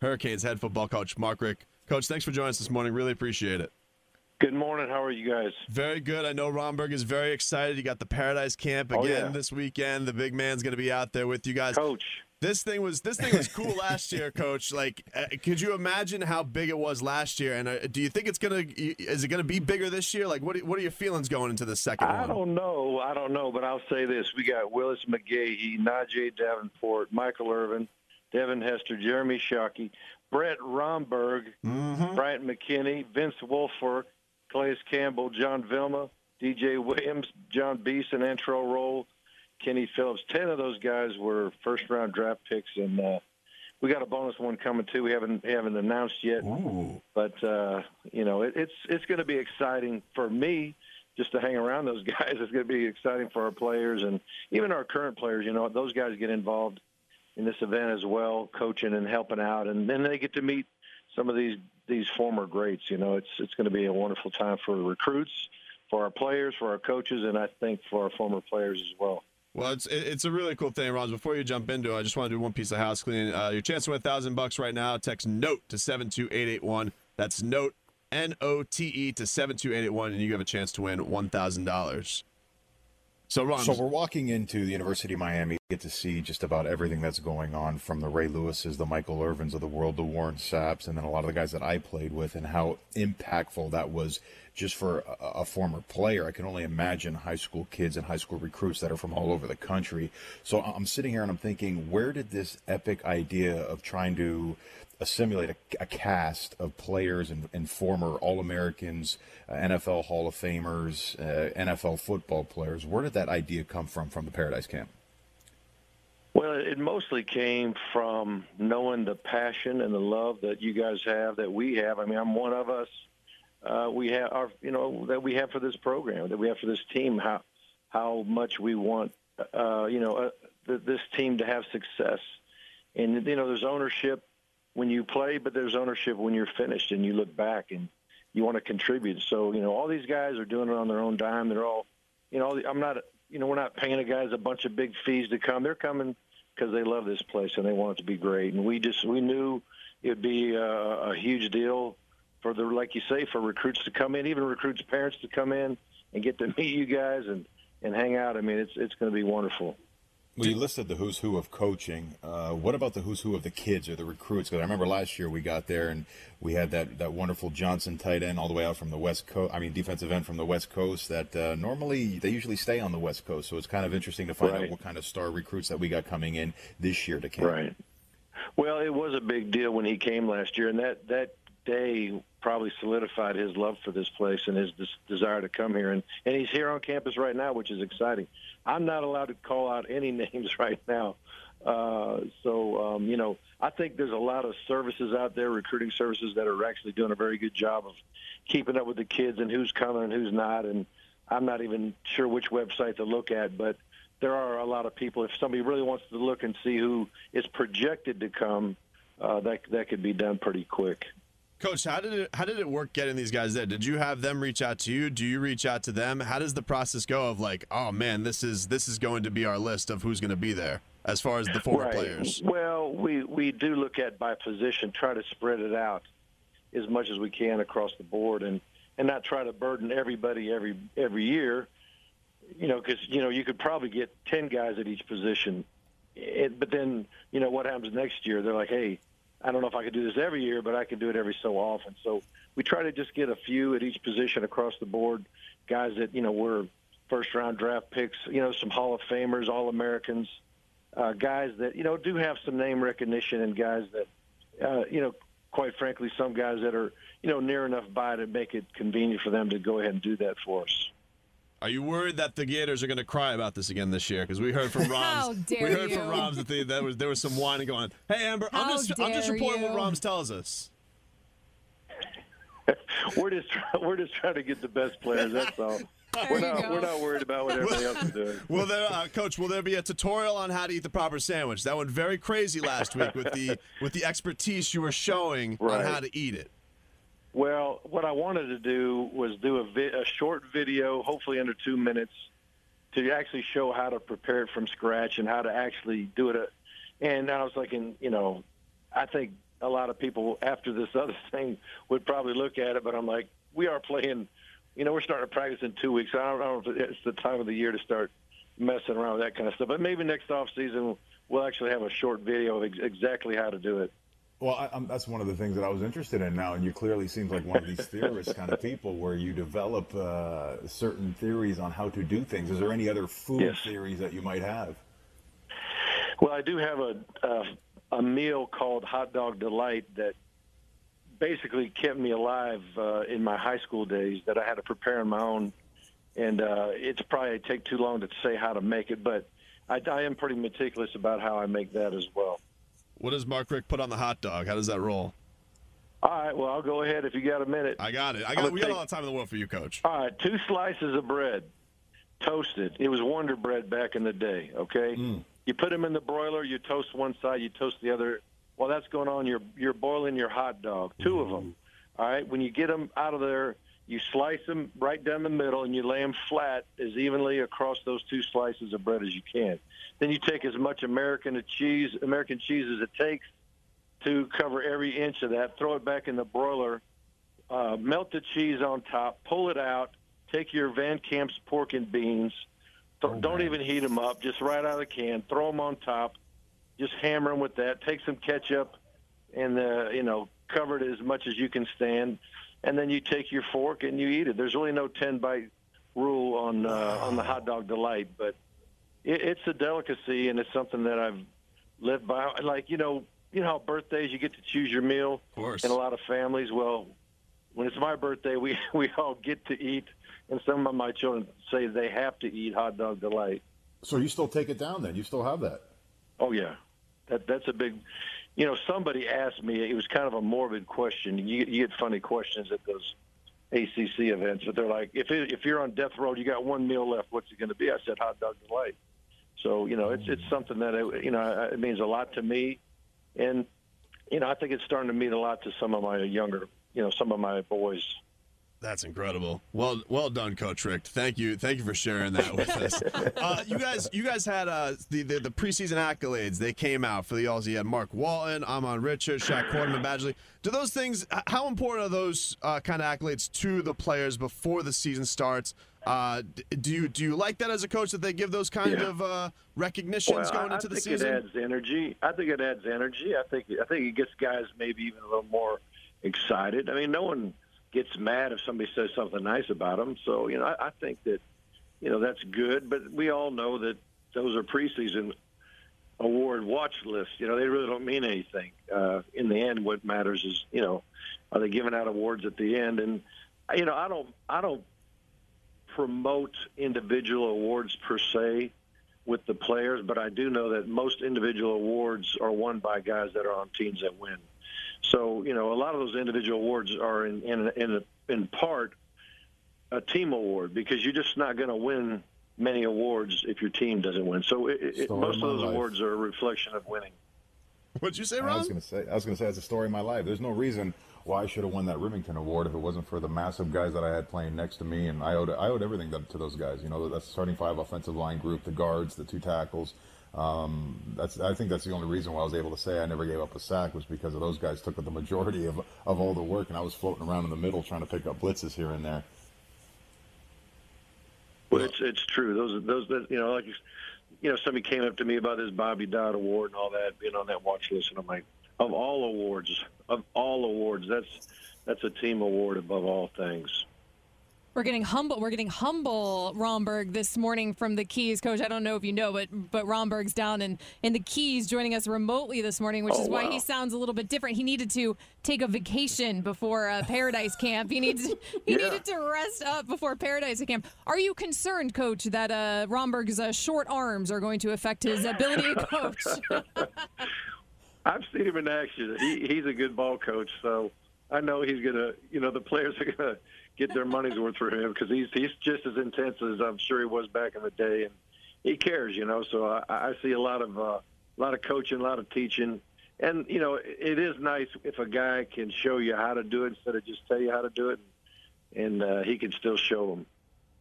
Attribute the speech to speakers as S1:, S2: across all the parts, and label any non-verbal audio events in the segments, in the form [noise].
S1: Hurricanes head football coach Mark Richt. Coach, thanks for joining us this morning. Really appreciate it.
S2: Good morning. How are you guys?
S1: Very good. I know Romberg is very excited. You got the Paradise Camp again
S2: Oh, yeah.
S1: this weekend. The big man's going to be out there with you guys.
S2: Coach.
S1: This thing was this thing was cool [laughs] last year, Coach. Like, uh, could you imagine how big it was last year? And uh, do you think it's gonna is it gonna be bigger this year? Like, what are, what are your feelings going into the second
S2: I don't know. I don't know, but I'll say this: we got Willis McGahee, Najee Davenport, Michael Irvin, Devin Hester, Jeremy Shockey, Brett Romberg,
S1: Mm-hmm.
S2: Bryant McKinnie, Vince Wilfork, Calais Campbell, John Vilma, DJ Williams, Jon Beason, Antrel Rolle, Kenny Phillips. Ten of those guys were first round draft picks, and uh, we got a bonus one coming too. We haven't haven't announced yet.
S1: Ooh.
S2: but uh, you know it, it's it's going to be exciting for me just to hang around those [laughs] guys. It's going to be exciting for our players and even our current players. You know, those guys get involved in this event as well, coaching and helping out, and then they get to meet some of these these former greats. You know, it's it's going to be a wonderful time for recruits, for our players, for our coaches, and I think for our former players as well.
S1: Well, it's it's a really cool thing, Ron. Before you jump into it, I just want to do one piece of house cleaning. Uh, your chance to win thousand bucks right now. Text note to seven two eight eight one. That's note N O T E to seven two eight eight one, and you have a chance to win one thousand dollars. So, Ron,
S3: So we're walking into the University of Miami, get to see just about everything that's going on from the Ray Lewises, the Michael Irvins of the world, the Warren Sapps, and then a lot of the guys that I played with, and how impactful that was just for a, a former player. I can only imagine high school kids and high school recruits that are from all over the country. So I'm sitting here and I'm thinking, where did this epic idea of trying to assimilate a, a cast of players and, and former All Americans, uh, NFL Hall of Famers, uh, NFL football players. Where did that idea come from from the Paradise Camp?
S2: Well, it mostly came from knowing the passion and the love that you guys have, that we have. I mean, I'm one of us. Uh, we have our, you know, that we have for this program, that we have for this team. How how much we want, uh, you know, uh, th- this team to have success. And you know, there's ownership when you play, but there's ownership when you're finished and you look back and you want to contribute. So you know, all these guys are doing it on their own dime. They're all, you know, I'm not, you know, we're not paying the guys a bunch of big fees to come. They're coming because they love this place and they want it to be great. And we just we knew it would be a, a huge deal for the like you say for recruits to come in, even recruits' parents to come in and get to [laughs] meet you guys and and hang out. I mean, it's it's going to be wonderful.
S3: Well, you listed the who's who of coaching. Uh, what about the who's who of the kids or the recruits? Because I remember last year we got there and we had that, that wonderful Johnson tight end all the way out from the West Coast. I mean, defensive end from the West Coast that uh, normally they usually stay on the West Coast. So it's kind of interesting to find out what kind of star recruits that we got coming in this year to camp.
S2: Right. Well, it was a big deal when he came last year, and that that day probably solidified his love for this place and his des- desire to come here. And and he's here on campus right now, which is exciting. I'm not allowed to call out any [laughs] names right now. Uh, so um, you know, I think there's a lot of services out there, recruiting services that are actually doing a very good job of keeping up with the kids and who's coming and who's not. And I'm not even sure which website to look at, but there are a lot of people. If somebody really wants to look and see who is projected to come, uh, that that could be done pretty quick.
S1: Coach, how did it how did it work getting these guys there? Did you have them reach out to you? Do you reach out to them? How does the process go of like, oh man, this is this is going to be our list of who's going to be there as far as the former
S2: right.
S1: players?
S2: Well, we we do look at by position, try to spread it out as much as we can across the board, and and not try to burden everybody every every year. You know, because you know you could probably get ten guys at each position, it, but then you know what happens next year? They're like, hey, I don't know if I could do this every year, but I can do it every so often. So we try to just get a few at each position across the board, guys that you know were first round draft picks, you know, some Hall of Famers, All Americans, uh, guys that you know do have some name recognition, and guys that uh, you know, quite frankly, some guys that are you know near enough by to make it convenient for them to go ahead and do that for us.
S1: Are you worried that the Gators are going to cry about this again this year? Because we heard from [laughs]
S4: How
S1: Roms.
S4: dare
S1: we heard from
S4: you.
S1: Roms that they, there was there was some whining going. on. Hey Amber, I'm just I'm just
S4: dare
S1: reporting what
S4: you.
S1: Roms tells us. [laughs]
S2: we're just try- we're just trying to get the best players. That's all.
S4: There
S2: We're not
S4: go.
S2: we're not worried about what everybody else is doing.
S1: Will there, uh, Coach? Will there be a tutorial on how to eat the proper sandwich? That went very crazy last week with the with the expertise you were showing
S2: Right.
S1: on how to eat it.
S2: Well, what I wanted to do was do a, vi- a short video, hopefully under two minutes, to actually show how to prepare it from scratch and how to actually do it. uh, And I was thinking, you know, I think a lot of people after this [laughs] other thing would probably look at it, but I'm like, we are playing. You know, we're starting to practice in two weeks. I don't, I don't know if it's the time of the year to start messing around with that kind of stuff. But maybe next off season we'll actually have a short video of ex- exactly how to do it.
S3: Well, I, I'm, that's one of the things that I was interested in now, and you clearly seem like one of these theorist kind of people, where you develop uh, certain theories on how to do things. Is there any other food
S2: Yes.
S3: theories that you might have?
S2: Well, I do have a a, a meal called Hot Dog Delight that basically kept me alive uh, in my high school days. That I had to prepare on my own, and uh, it's probably take too long to say how to make it, but I, I am pretty meticulous about how I make that as well.
S1: What does Mark Richt put on the hot dog? How does that roll?
S2: All right, well, I'll go ahead if you got a minute.
S1: I got it. I got. We got all the time in the world for you, Coach.
S2: All right, two slices of bread, toasted. It was Wonder Bread back in the day. Okay, mm. you put them in the broiler. You toast one side, you toast the other. While that's going on, you're you're boiling your hot dog, 2 of them. Mm. All right, when you get them out of there, you slice them right down the middle, and you lay them flat as evenly across those two slices of bread as you can. Then you take as much American cheese, American cheese as it takes to cover every inch of that. Throw it back in the broiler uh, melt the cheese on top, pull it out, take your Van Camp's pork and beans. Th- don't even heat them up, just right out of the can. Throw them on top. Just hammer them with that. Take some ketchup, and uh, you know cover it as much as you can stand, and then you take your fork and you eat it. There's really no ten bite rule on uh, on the hot dog delight, but it, it's a delicacy and it's something that I've lived by. Like you know, you know how birthdays you get to choose your meal
S1: Of course.
S2: in a lot of families. Well, when it's my birthday, we [laughs] we all get to eat, and some of my children say they have to eat hot dog delight.
S3: So you still take it down then? You still have that?
S2: Oh yeah, that that's a big. You know, somebody asked me. It was kind of a morbid question. You, you get funny questions at those ACC events, but they're like, if it, if you're on death row, you got one meal left. What's it going to be? I said hot dog delight. So you know, it's it's something that it, you know it means a lot to me, and you know I think it's starting to mean a lot to some of my younger, you know, some of my boys.
S1: That's incredible. Well, well done, Coach Richt. Thank you, thank you for sharing that with us. [laughs] Uh, you guys, you guys had uh, the, the the preseason accolades. They came out for the Aussie. You had Mark Walton, Ahmmon Richards, Shaq Quarterman, Badgley. Do those things? How important are those uh, kind of accolades to the players before the season starts? Uh, do you do you like that as a coach that they give those kind
S2: Yeah.
S1: of uh, recognitions
S2: Well,
S1: going
S2: I,
S1: into
S2: I
S1: the
S2: think it adds energy. I think it adds energy. I think I think it gets guys maybe even a little more excited. I mean, no one gets mad if somebody says something nice about them. So you know, I, I think that you know that's good. But we all know that those are preseason award watch lists. You know, they really don't mean anything. Uh, in the end, what matters is you know, are they giving out awards at the end? And you know, I don't I don't promote individual awards per se with the players, but I do know that most individual awards are won by guys that are on teams that win. So you know, a lot of those individual awards are in in in, in part a team award because you're just not going to win many awards if your team doesn't win. So it, it, most
S3: of
S2: of those
S3: life.
S2: awards are a reflection of winning.
S1: What'd you say, Ron?
S3: I was gonna say, I was gonna say, it's a story of my life. There's no reason why I should have won that Rimington Award if it wasn't for the massive guys that I had playing next to me, and I owed I owed everything to, to those guys. You know, that's the starting five offensive line group, the guards, the two tackles. Um, that's I think that's the only reason why I was able to say I never gave up a sack was because of those guys took up the majority of of all the work, and I was floating around in the middle trying to pick up blitzes here and there.
S2: Well, it's it's true. Those those that you know, like you know, somebody came up to me about this Bobby Dodd award and all that, being on that watch list, and I'm like, of all awards, of all awards, that's that's a team award above all things.
S4: We're getting humble. We're getting humble Romberg this morning from the Keys, Coach. I don't know if you know, but but Romberg's down in in the Keys, joining us remotely this morning, which
S2: Oh,
S4: is why
S2: wow.
S4: he sounds a little bit different. He needed to take a vacation before uh, Paradise Camp. He needs [laughs] he
S2: Yeah.
S4: needed to rest up before Paradise Camp. Are you concerned, Coach, that uh, Romberg's uh, short arms are going to affect his ability to coach? [laughs] [laughs]
S2: I've seen him in action. He, he's a good ball coach, so I know he's gonna. You know, the players are gonna get their money's worth for him because he's he's just as intense as I'm sure he was back in the day, and he cares. You know, so I, I see a lot of uh, a lot of coaching, a lot of teaching, and you know, it is nice if a guy can show you how to do it instead of just tell you how to do it, and uh, he can still show them.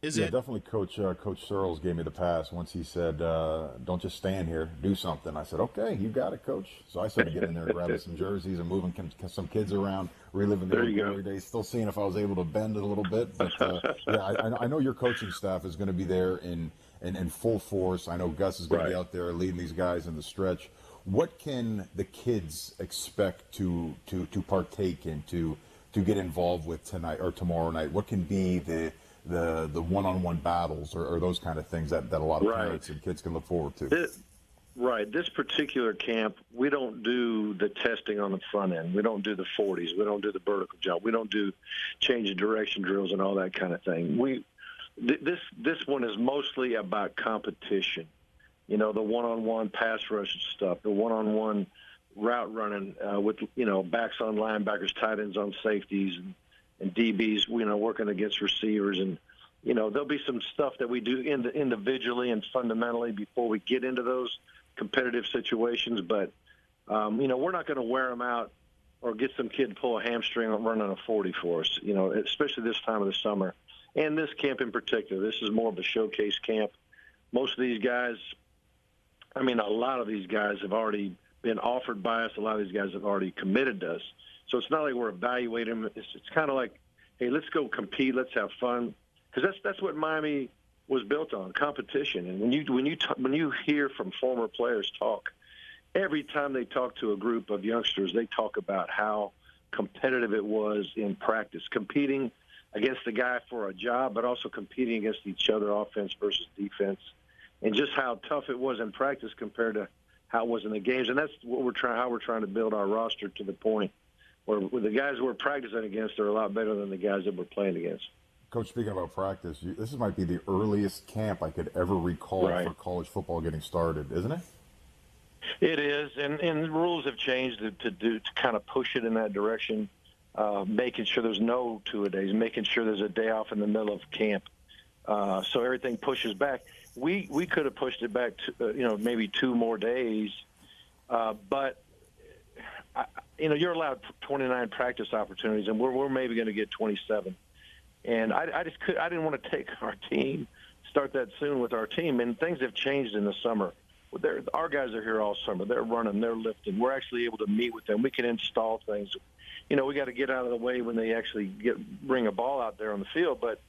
S1: Is
S3: yeah,
S1: it?
S3: definitely. Coach uh, Coach Searels gave me the pass once he said, uh, "Don't just stand here, do something." I said, "Okay, you got it, Coach." So I started getting in there, grabbing some jerseys, and moving some kids around, reliving the
S2: There
S3: old
S2: you go.
S3: glory days. Still seeing if I was able to bend it a little bit, but uh, [laughs] yeah, I, I know your coaching staff is going to be there in, in in full force. I know Gus is going to be out there leading these guys in the stretch. What can the kids expect to to to partake in to to get involved with tonight or tomorrow night? What can be the the the one-on-one battles or, or those kind of things that, that a lot of
S2: Right.
S3: parents and kids can look forward to.
S2: This, right. This particular camp, we don't do the testing on the front end. We don't do the 40s. We don't do the vertical jump. We don't do change of direction drills and all that kind of thing. We th- this this one is mostly about competition. You know, the one-on-one pass rush stuff, the one-on-one route running uh, with you know backs on linebackers, tight ends on safeties, and, and DBs. You know, working against receivers and you know, there'll be some stuff that we do in individually and fundamentally before we get into those competitive situations. But, um, you know, we're not going to wear them out or get some kid pull a hamstring running a 40 for us, you know, especially this time of the summer. And this camp in particular, this is more of a showcase camp. Most of these guys, I mean, a lot of these guys have already been offered by us. A lot of these guys have already committed to us. So it's not like we're evaluating them. It's, it's kind of like, hey, let's go compete. Let's have fun because that's that's what Miami was built on competition. And when you when you t- when you hear from former players talk, every time they talk to a group of youngsters, they talk about how competitive it was in practice, competing against the guy for a job, but also competing against each other, offense versus defense, and just how tough it was in practice compared to how it was in the games. And that's what we're trying how we're trying to build our roster to the point where, where the guys we're practicing against are a lot better than the guys that we're playing against.
S3: Coach, speaking about practice, you, this might be the earliest camp I could ever recall
S2: Right.
S3: for college football getting started, isn't it?
S2: It is, and and the rules have changed to, to do to kind of push it in that direction, uh, making sure there's no two a days, making sure there's a day off in the middle of camp, uh, so everything pushes back. We we could have pushed it back to uh, you know maybe two more days, uh, but I, you know you're allowed 29 practice opportunities, and we're we're maybe going to get 27, and I, I just could I didn't want to [laughs] take our team start that soon with our team, and things have changed in the summer. They're, our guys are here all summer. They're running, they're lifting. We're actually able to meet with them. We can install things. You know, we got to get out of the way when they actually get bring a ball out there on the field. But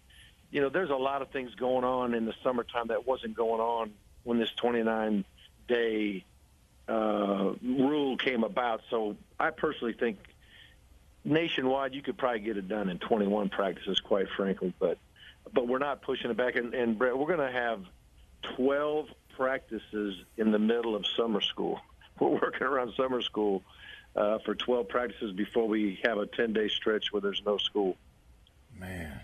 S2: you know, there's a lot of things going on in the summertime that wasn't going on when this 29 day uh, rule came about. So I personally think nationwide you could probably get it done in 21 practices, quite frankly. But but we're not pushing it back. And, and Brett, we're going to have 12 practices in the middle of summer school. [laughs] We're working around summer school uh, for 12 practices before we have a 10 day stretch where there's no school.
S3: Man.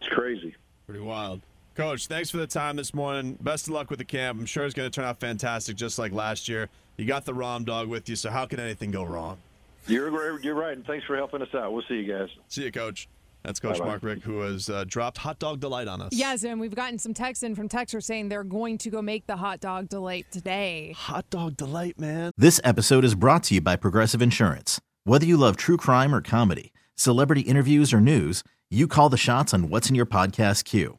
S2: It's crazy.
S1: Pretty wild. Coach, thanks for the time this morning. Best of luck with the camp. I'm sure it's going to turn out fantastic, just like last year. You got the Rom dog with you, so how can anything go wrong?
S2: You're you're right, and thanks for helping us out. We'll see you guys.
S1: See you, Coach. That's Coach
S2: Bye-bye.
S1: Mark Richt, who has uh, dropped Hot Dog Delight on us.
S4: Yes, and we've gotten some texts in from texters saying they're going to go make the hot dog delight today.
S1: Hot Dog Delight, man.
S5: This episode is brought to you by Progressive Insurance. Whether you love true crime or comedy, celebrity interviews or news, you call the shots on what's in your podcast queue.